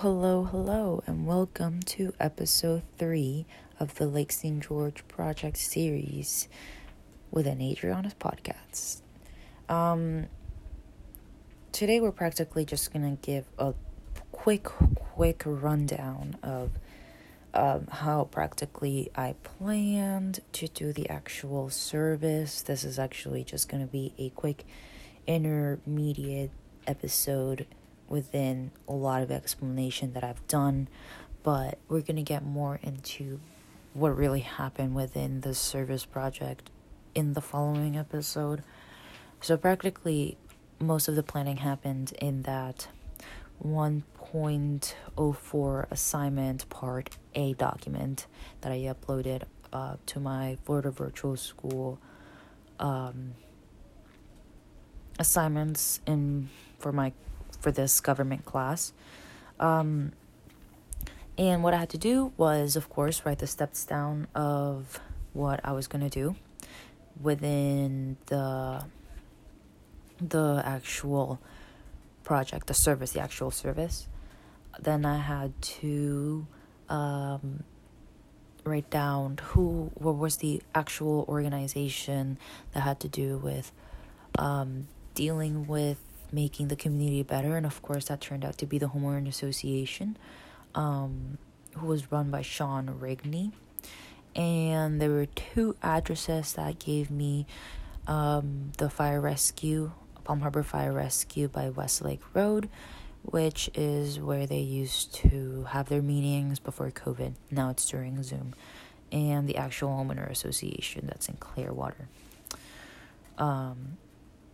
hello, hello, and welcome to episode three of the Lake St. George Project series within Adriana's podcast. Um, today we're practically just gonna give a quick, quick rundown of um, how practically I planned to do the actual service. This is actually just gonna be a quick intermediate episode within a lot of explanation that I've done, but we're going to get more into what really happened within the service project in the following episode. So, practically, most of the planning happened in that 1.04 assignment part A document that I uploaded uh, to my Florida Virtual School um, assignments in for my for this government class. Um, and what I had to do was, of course, write the steps down of what I was going to do within the the actual project, the service, the actual service. Then I had to um, write down who, what was the actual organization that had to do with um, dealing with making the community better. And of course, that turned out to be the Homeowner Association, um, who was run by Sean Rigney. And there were two addresses that gave me um, the fire rescue, Palm Harbor Fire Rescue by Westlake Road, which is where they used to have their meetings before COVID. Now it's during Zoom. And the actual Homeowner Association that's in Clearwater. Um,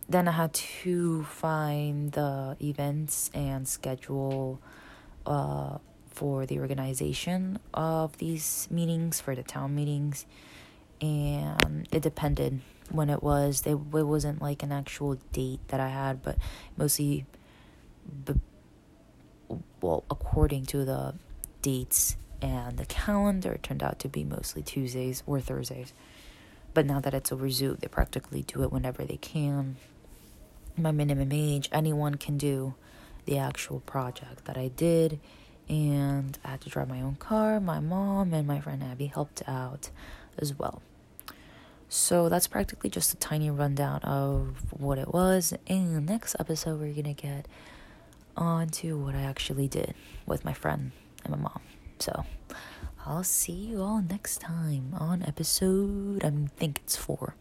then I had to find the events and schedule uh, for the organization of these meetings for the town meetings, and it depended when it was. They, it wasn't like an actual date that I had, but mostly, b- well, according to the dates and the calendar, it turned out to be mostly Tuesdays or Thursdays. But now that it's over Zoom, they practically do it whenever they can my minimum age, anyone can do the actual project that I did. And I had to drive my own car. My mom and my friend Abby helped out as well. So that's practically just a tiny rundown of what it was. In the next episode, we're gonna get on to what I actually did with my friend and my mom. So I'll see you all next time on episode, I think it's four.